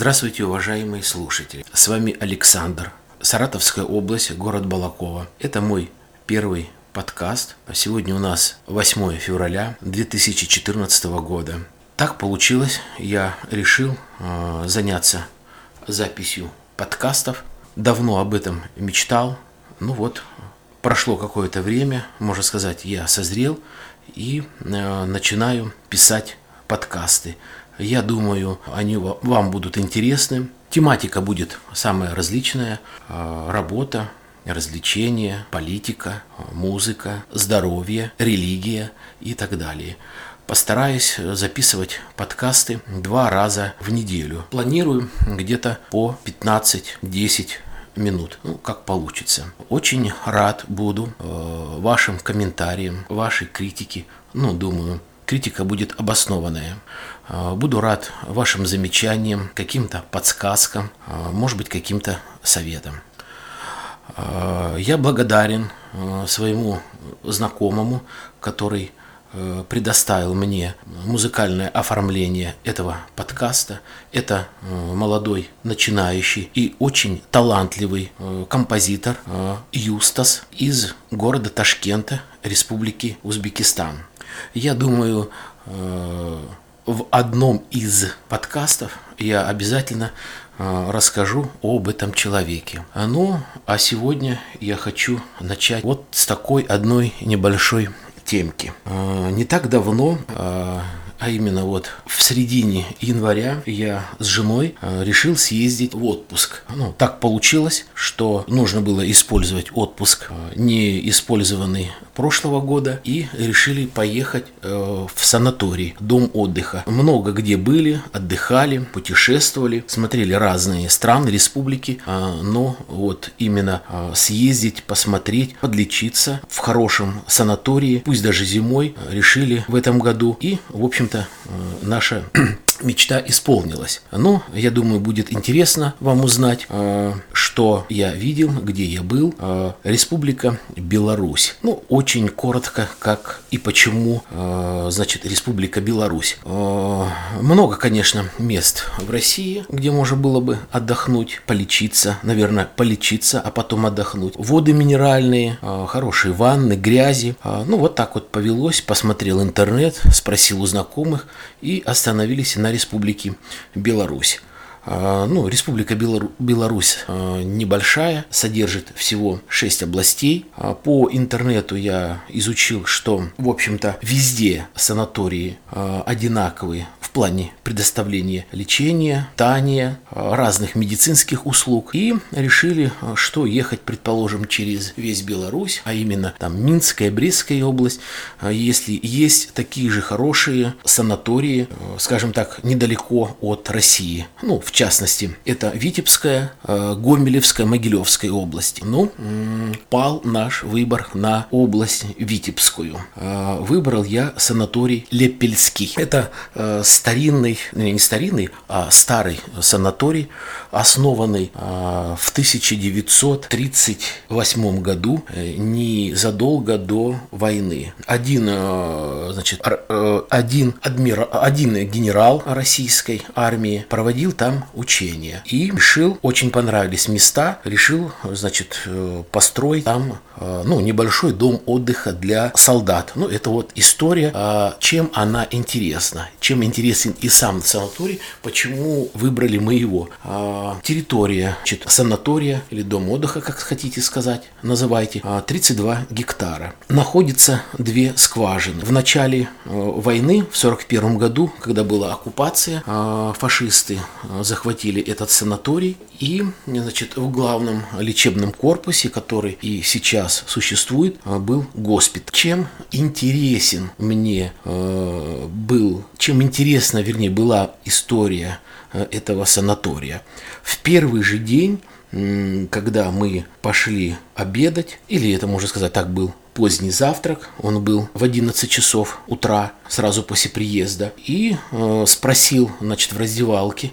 Здравствуйте, уважаемые слушатели. С вами Александр, Саратовская область, город Балакова. Это мой первый подкаст. Сегодня у нас 8 февраля 2014 года. Так получилось, я решил э, заняться записью подкастов. Давно об этом мечтал. Ну вот, прошло какое-то время, можно сказать, я созрел и э, начинаю писать подкасты. Я думаю, они вам будут интересны. Тематика будет самая различная. А, работа, развлечения, политика, музыка, здоровье, религия и так далее. Постараюсь записывать подкасты два раза в неделю. Планирую где-то по 15-10 минут, ну, как получится. Очень рад буду э, вашим комментариям, вашей критике. Ну, думаю, критика будет обоснованная. А, буду рад вашим замечаниям, каким-то подсказкам, а, может быть, каким-то советам. А, я благодарен своему знакомому, который предоставил мне музыкальное оформление этого подкаста. Это молодой начинающий и очень талантливый композитор Юстас из города Ташкента, Республики Узбекистан. Я думаю, э, в одном из подкастов я обязательно э, расскажу об этом человеке. Ну, а сегодня я хочу начать вот с такой одной небольшой темки. Э, не так давно а именно вот в середине января я с женой решил съездить в отпуск. Ну, так получилось, что нужно было использовать отпуск не использованный прошлого года и решили поехать э, в санаторий, дом отдыха. Много где были, отдыхали, путешествовали, смотрели разные страны, республики, но вот именно съездить, посмотреть, подлечиться в хорошем санатории, пусть даже зимой, решили в этом году и, в общем общем-то, э, наша мечта исполнилась. Ну, я думаю, будет интересно вам узнать, э, что я видел, где я был. Э, Республика Беларусь. Ну, очень коротко, как и почему, значит, Республика Беларусь. Много, конечно, мест в России, где можно было бы отдохнуть, полечиться, наверное, полечиться, а потом отдохнуть. Воды минеральные, хорошие ванны, грязи. Ну, вот так вот повелось, посмотрел интернет, спросил у знакомых и остановились на Республики Беларусь. А, ну, Республика Беларусь а, небольшая, содержит всего 6 областей. А, по интернету я изучил, что, в общем-то, везде санатории одинаковые в плане предоставления лечения, питания, разных медицинских услуг. И решили, что ехать, предположим, через весь Беларусь, а именно там Минская, Брестская область, если есть такие же хорошие санатории, скажем так, недалеко от России. Ну, в частности, это Витебская, э, Гомелевская, Могилевская области. Ну, пал наш выбор на область Витебскую. Э, выбрал я санаторий Лепельский. Это э, старинный, не старинный, а старый санаторий, основанный в 1938 году, незадолго до войны. Один, значит, один, адмирал, один генерал российской армии проводил там учения. И решил, очень понравились места, решил, значит, э, построить там, ну, небольшой дом отдыха для солдат. Ну, это вот история, а чем она интересна, чем интересен и сам санаторий, почему выбрали мы его. А, территория, значит, санатория или дом отдыха, как хотите сказать, называйте, 32 а, гектара. Находится две скважины. В начале э, войны, в 41 году, когда была оккупация, фашисты захватили этот санаторий и, значит, в главном лечебном корпусе, который и сейчас существует, а, был госпиталь. Чем интересен мне э, был, чем интересна, вернее, была история э, этого санатория. В первый же день когда мы пошли обедать, или это можно сказать так был поздний завтрак, он был в 11 часов утра, сразу после приезда, и э, спросил, значит, в раздевалке,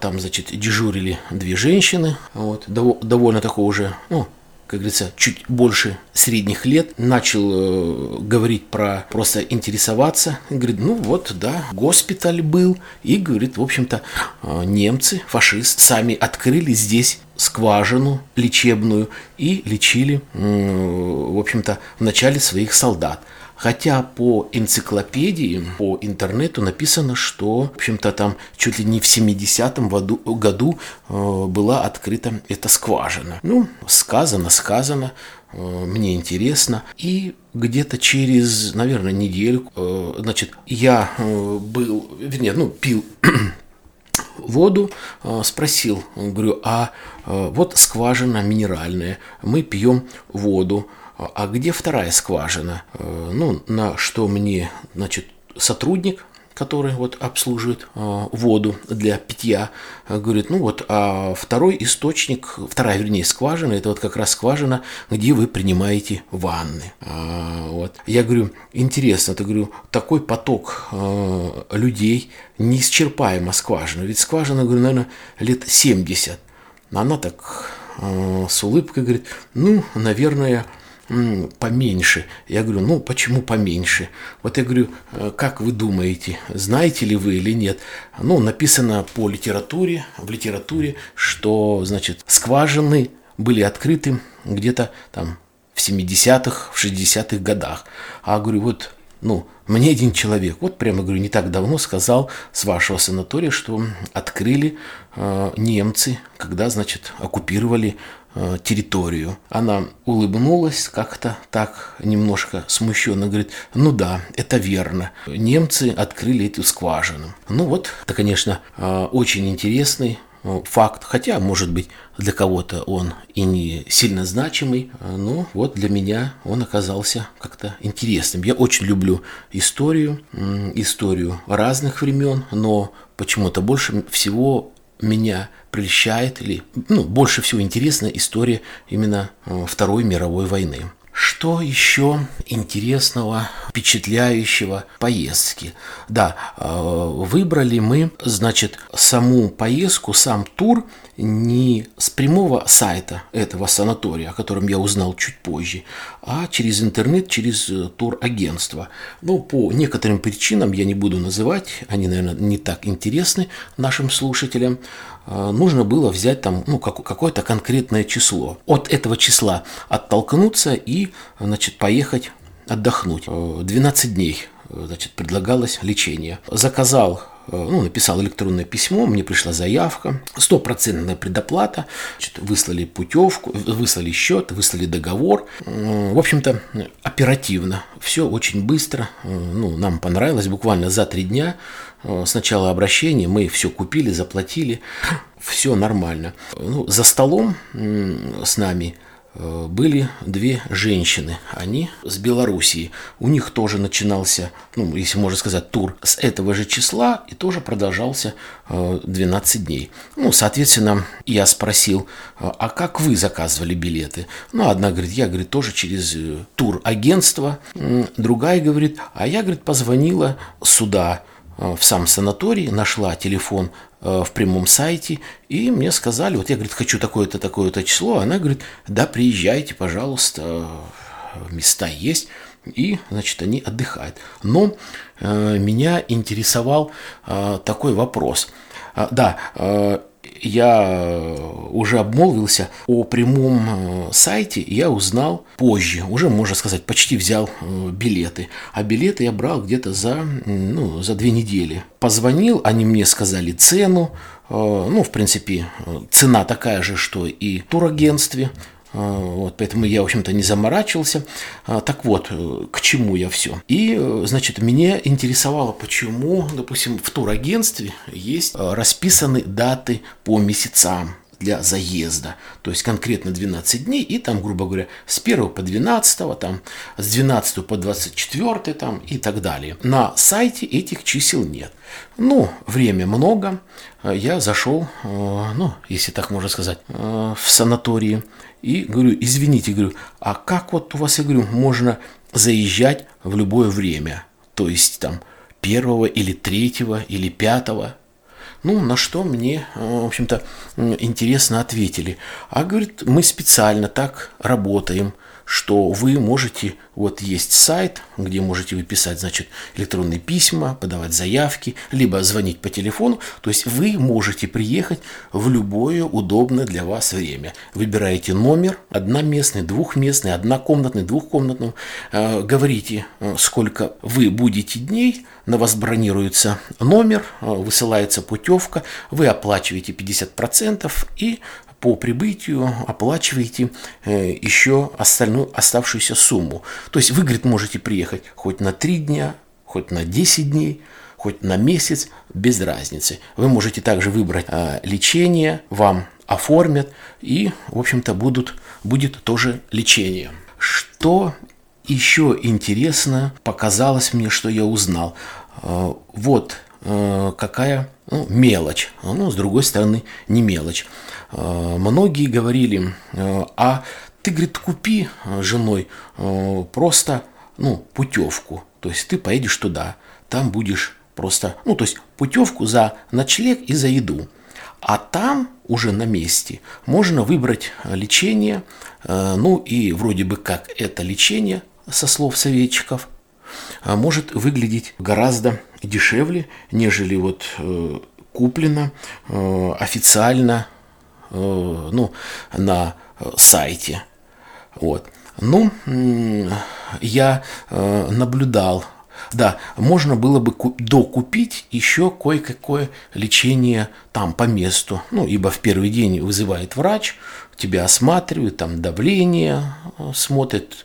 там, значит, дежурили две женщины, вот, довольно такого уже, ну, как говорится, чуть больше средних лет, начал э, говорить про просто интересоваться. Говорит, ну вот, да, госпиталь был. И, говорит, в общем-то, э, немцы, фашисты, сами открыли здесь скважину лечебную и лечили, в общем-то, в начале своих солдат. Хотя по энциклопедии, по интернету написано, что, в общем-то, там чуть ли не в 70-м году э, была открыта эта скважина. Ну, сказано, сказано, э, мне интересно. И где-то через, наверное, неделю, э, значит, я был, вернее, ну, пил воду, спросил, говорю, а вот скважина минеральная, мы пьем воду, а где вторая скважина? Э, ну, на что мне, значит, сотрудник, который вот обслуживает э, воду для питья, э, говорит, ну вот, а второй источник, вторая, вернее, скважина, это вот как раз скважина, где вы принимаете ванны. А, вот. Я говорю, интересно, ты говорю, такой поток людей, неисчерпаема скважина, ведь скважина, говорю, наверное, лет 70. Она так с улыбкой говорит, ну, наверное, поменьше. Я говорю, ну почему поменьше? Вот я говорю, «Э, как вы думаете, знаете ли вы или нет? Ну, написано по литературе, в литературе, что, значит, скважины были открыты где-то там в 70-х, в 60-х годах. А говорю, вот ну, мне один человек, вот прямо говорю, не так давно сказал с вашего санатория, что открыли э, немцы, когда, значит, оккупировали территорию. Она улыбнулась как-то так немножко смущенно, говорит, ну да, это верно, немцы открыли эту скважину. Ну вот, это, конечно, э, очень интересный Э, факт, хотя, может быть, для кого-то он и не сильно значимый, э, но вот для меня он оказался как-то интересным. Я очень люблю историю, историю разных времен, но почему-то больше всего меня прельщает или ну, больше всего интересна история именно э, Второй мировой войны. Что еще интересного, впечатляющего поездки? Да, э, выбрали мы, значит, саму поездку, сам тур не с прямого сайта этого санатория, о котором я узнал чуть позже, а через интернет, через э, турагентство. Ну, по некоторым причинам я не буду называть, они, наверное, не так интересны нашим слушателям. Э, нужно было взять там ну, какое-то конкретное число. От этого числа оттолкнуться и значит, поехать отдохнуть. 12 э, дней значит, предлагалось лечение. Заказал ну, написал электронное письмо, мне пришла заявка, стопроцентная предоплата, значит, выслали путевку, выслали счет, выслали договор. В общем-то, оперативно, все очень быстро, ну, нам понравилось, буквально за три дня с начала обращения мы все купили, заплатили, все нормально. Ну, за столом с нами Э, были две женщины, они с Белоруссии. У них тоже начинался, ну, если можно сказать, тур с этого же числа и тоже продолжался 12 э, дней. Ну, соответственно, я спросил, а как вы заказывали билеты? Ну, одна говорит, я, говорит, тоже через э, тур агентство. Другая говорит, а я, говорит, позвонила сюда, в сам санаторий, нашла телефон Э, в прямом сайте, и мне сказали, вот я, говорит, хочу такое-то, такое-то число, она говорит, да, приезжайте, пожалуйста, места есть, и, значит, они отдыхают. Но э, меня интересовал э, такой вопрос. Э, да, э, я уже обмолвился о прямом э, сайте, я узнал позже, уже, можно сказать, почти взял э, билеты. А билеты я брал где-то за, ну, за две недели. Позвонил, они мне сказали цену, э, ну, в принципе, цена такая же, что и в турагентстве. А, вот, поэтому я, в общем-то, не заморачивался. А, так вот, э, к чему я все. И, э, значит, меня интересовало, почему, допустим, в турагентстве есть э, расписаны даты по месяцам для заезда. То есть конкретно 12 дней и там, грубо говоря, с 1 по 12, там, с 12 по 24 там, и так далее. На сайте этих чисел нет. Ну, время много. Я зашел, ну, если так можно сказать, в санатории и говорю, извините, говорю, а как вот у вас, я говорю, можно заезжать в любое время? То есть там первого или третьего или пятого? Ну, на что мне, в общем-то, интересно ответили. А говорит, мы специально так работаем, что вы можете, вот есть сайт, где можете вы писать, значит, электронные письма, подавать заявки, либо звонить по телефону, то есть вы можете приехать в любое удобное для вас время. Выбираете номер, одноместный, двухместный, однокомнатный, двухкомнатный, э, говорите, э, сколько вы будете дней, на вас бронируется номер, э, высылается путевка, вы оплачиваете 50% и по прибытию оплачиваете э, еще остальную оставшуюся сумму. То есть вы, говорит, можете приехать хоть на 3 дня, хоть на 10 дней, хоть на месяц, без разницы. Вы можете также выбрать э, лечение, вам оформят и, в общем-то, будут, будет тоже лечение. Что еще интересно показалось мне, что я узнал. Э, вот какая ну, мелочь, ну, с другой стороны, не мелочь. Э, многие говорили, э, а ты, говорит, купи э, женой просто ну, путевку. То есть ты поедешь туда, там будешь просто, ну, то есть путевку за ночлег и за еду. А там уже на месте можно выбрать лечение, ну и вроде бы как это лечение, со слов советчиков, может выглядеть гораздо дешевле, нежели вот куплено официально Э, ну, на сайте. Вот. Ну, я э, наблюдал, да, можно было бы докупить еще кое-какое лечение там по месту. Ну, ибо в первый день вызывает врач, тебя осматривают, там давление э, смотрят,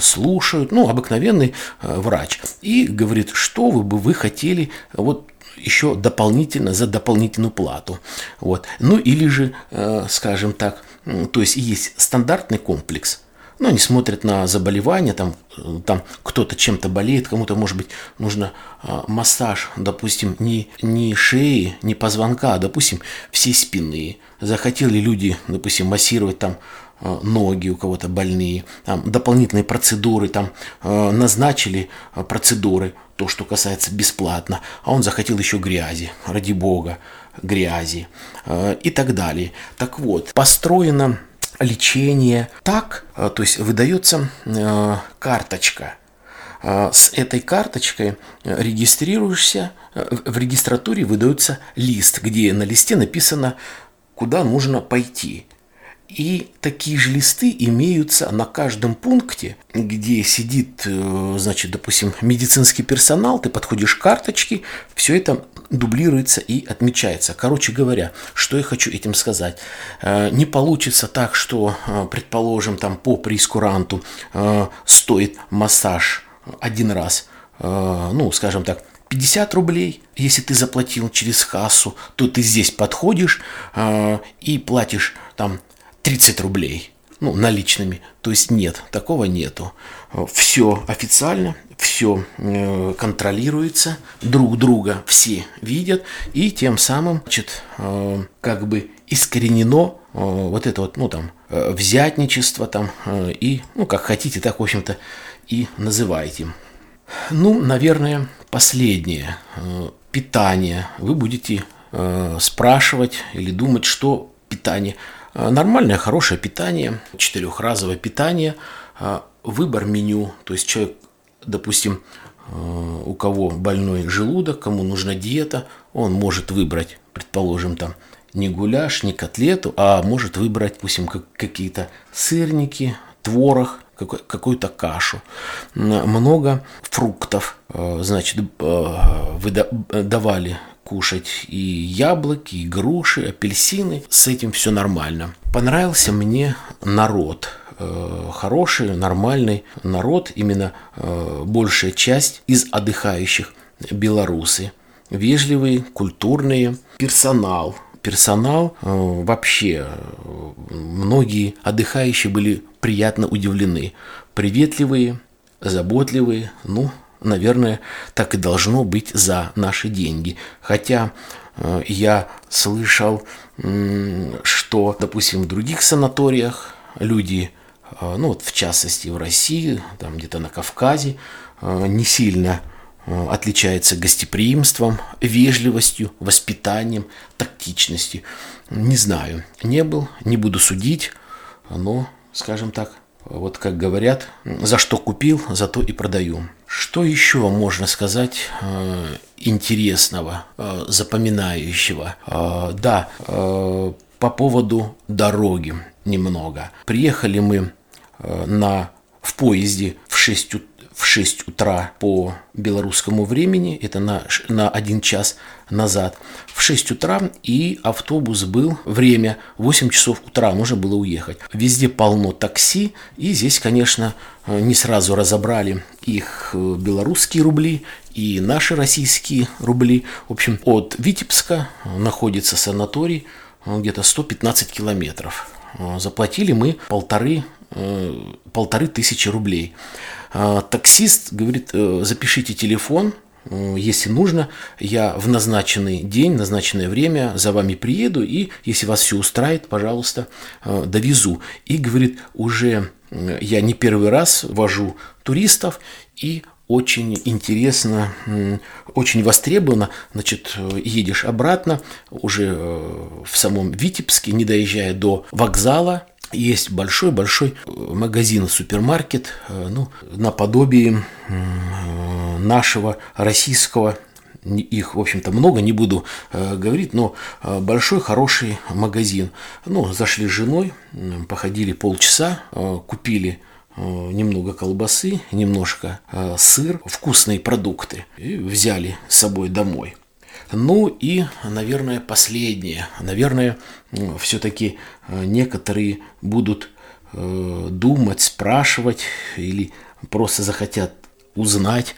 слушают, ну, обыкновенный врач. И говорит, что вы бы вы хотели вот еще дополнительно за дополнительную плату. Вот. Ну или же, э, скажем так, то есть есть стандартный комплекс, но они смотрят на заболевания, там, там кто-то чем-то болеет, кому-то, может быть, нужно э, массаж, допустим, не, не шеи, не позвонка, а, допустим, все спины. Захотели люди, допустим, массировать там э, ноги у кого-то больные, там, дополнительные процедуры, там, назначили процедуры, то, что касается бесплатно, а он захотел еще грязи, ради бога, грязи э, и так далее. Так вот, построено лечение так, э, то есть выдается э, карточка. С этой карточкой регистрируешься, в регистратуре выдается лист, где на листе написано, куда нужно пойти. И такие же листы имеются на каждом пункте, где сидит, э, значит, допустим, медицинский персонал, ты подходишь к карточке, все это дублируется и отмечается. Короче говоря, что я хочу этим сказать. Э, не получится так, что, э, предположим, там по прескуранту стоит массаж один раз, ну, скажем так, 50 рублей, если ты заплатил через кассу, то ты здесь подходишь и платишь там 30 рублей, ну, наличными. То есть нет, такого нету. Все официально, все э, контролируется, друг друга все видят, и тем самым, значит, э, как бы искоренено э, вот это вот, ну, там, взятничество там, и, ну, как хотите, так, в общем-то, и называйте. Ну, наверное, последнее. Питание. Вы будете спрашивать или думать, что питание. Э, нормальное, хорошее питание, четырехразовое питание, э, выбор меню, то есть человек, допустим, э, у кого больной желудок, кому нужна диета, он может выбрать, предположим, там не гуляш, не котлету, а может выбрать, допустим, какие-то сырники, творог, какую-то кашу, много фруктов, значит, выдавали кушать и яблоки, и груши, апельсины. С этим все нормально. Понравился мне народ. Э, хороший, нормальный народ, именно э, большая часть из отдыхающих белорусы. Вежливые, культурные, персонал. Персонал э, вообще, многие отдыхающие были приятно удивлены. Приветливые, заботливые, ну, наверное, так и должно быть за наши деньги. Хотя э, я слышал, что, допустим, в других санаториях люди, э, ну вот в частности в России, там где-то на Кавказе, э, не сильно отличается гостеприимством, вежливостью, воспитанием, тактичностью. Не знаю, не был, не буду судить, но, скажем так, вот как говорят, за что купил, за то и продаю. Что еще можно сказать э, интересного, э, запоминающего? Э, да, по поводу дороги немного. Приехали мы на, в поезде в 6 утра в 6 утра по белорусскому времени, это на, на 1 час назад, в 6 утра, и автобус был, время 8 часов утра, нужно было уехать. Везде полно такси, и здесь, конечно, не сразу разобрали их э, белорусские рубли и наши российские рубли. В общем, от Витебска находится санаторий э, где-то 115 километров. Э, заплатили мы полторы, полторы тысячи рублей. А, таксист говорит, э, запишите телефон, э, если нужно, я в назначенный день, назначенное время за вами приеду, и если вас все устраивает, пожалуйста, э, довезу. И говорит, уже я не первый раз вожу туристов, и очень интересно, очень востребовано. Значит, едешь обратно, уже в самом Витебске, не доезжая до вокзала, есть большой-большой э, магазин, супермаркет, э, ну, наподобие нашего российского их, в общем-то, много, не буду э, говорить, но э, большой, хороший магазин. Ну, зашли с женой, походили полчаса, э, купили э, немного колбасы, немножко э, сыр, вкусные продукты и взяли с собой домой. Ну и, наверное, последнее. Наверное, все-таки э, некоторые будут э, думать, спрашивать или просто захотят узнать,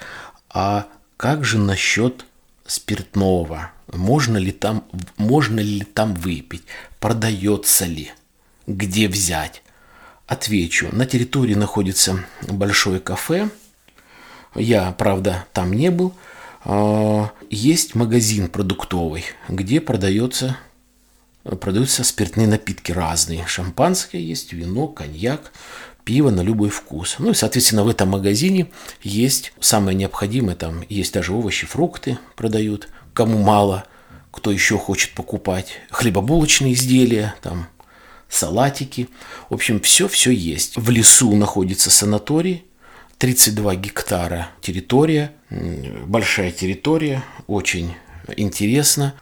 а как же насчет спиртного? Можно ли там, можно ли там выпить? Продается ли? Где взять? Отвечу. На территории находится большое кафе. Я, правда, там не был. А, есть магазин продуктовый, где продается, продаются спиртные напитки разные. Шампанское есть, вино, коньяк, пиво на любой вкус. Ну и, соответственно, в этом магазине есть самое необходимое. Там есть даже овощи, фрукты продают. Кому мало, кто еще хочет покупать. Хлебобулочные изделия, там салатики. В общем, все-все есть. В лесу находится санаторий, 32 гектара территория, большая территория, очень интересно.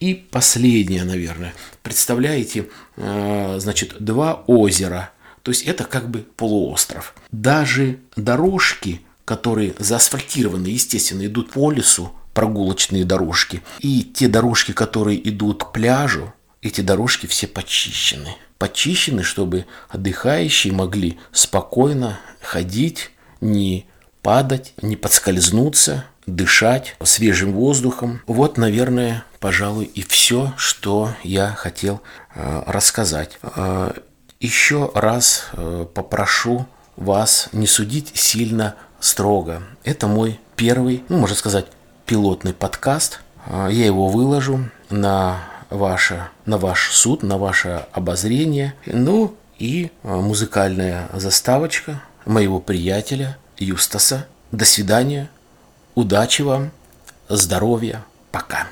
И последнее, наверное. Представляете, э, значит, два озера. То есть это как бы полуостров. Даже дорожки, которые заасфальтированы, естественно, идут по лесу, прогулочные дорожки. И те дорожки, которые идут к пляжу, эти дорожки все почищены. Почищены, чтобы отдыхающие могли спокойно ходить не падать, не подскользнуться, дышать свежим воздухом. Вот, наверное, пожалуй, и все, что я хотел э, рассказать. Э, еще раз э, попрошу вас не судить сильно строго. Это мой первый, ну, можно сказать, пилотный подкаст. Я его выложу на ваше, на ваш суд, на ваше обозрение. Ну и музыкальная заставочка – моего приятеля Юстаса. До свидания, удачи вам, здоровья, пока.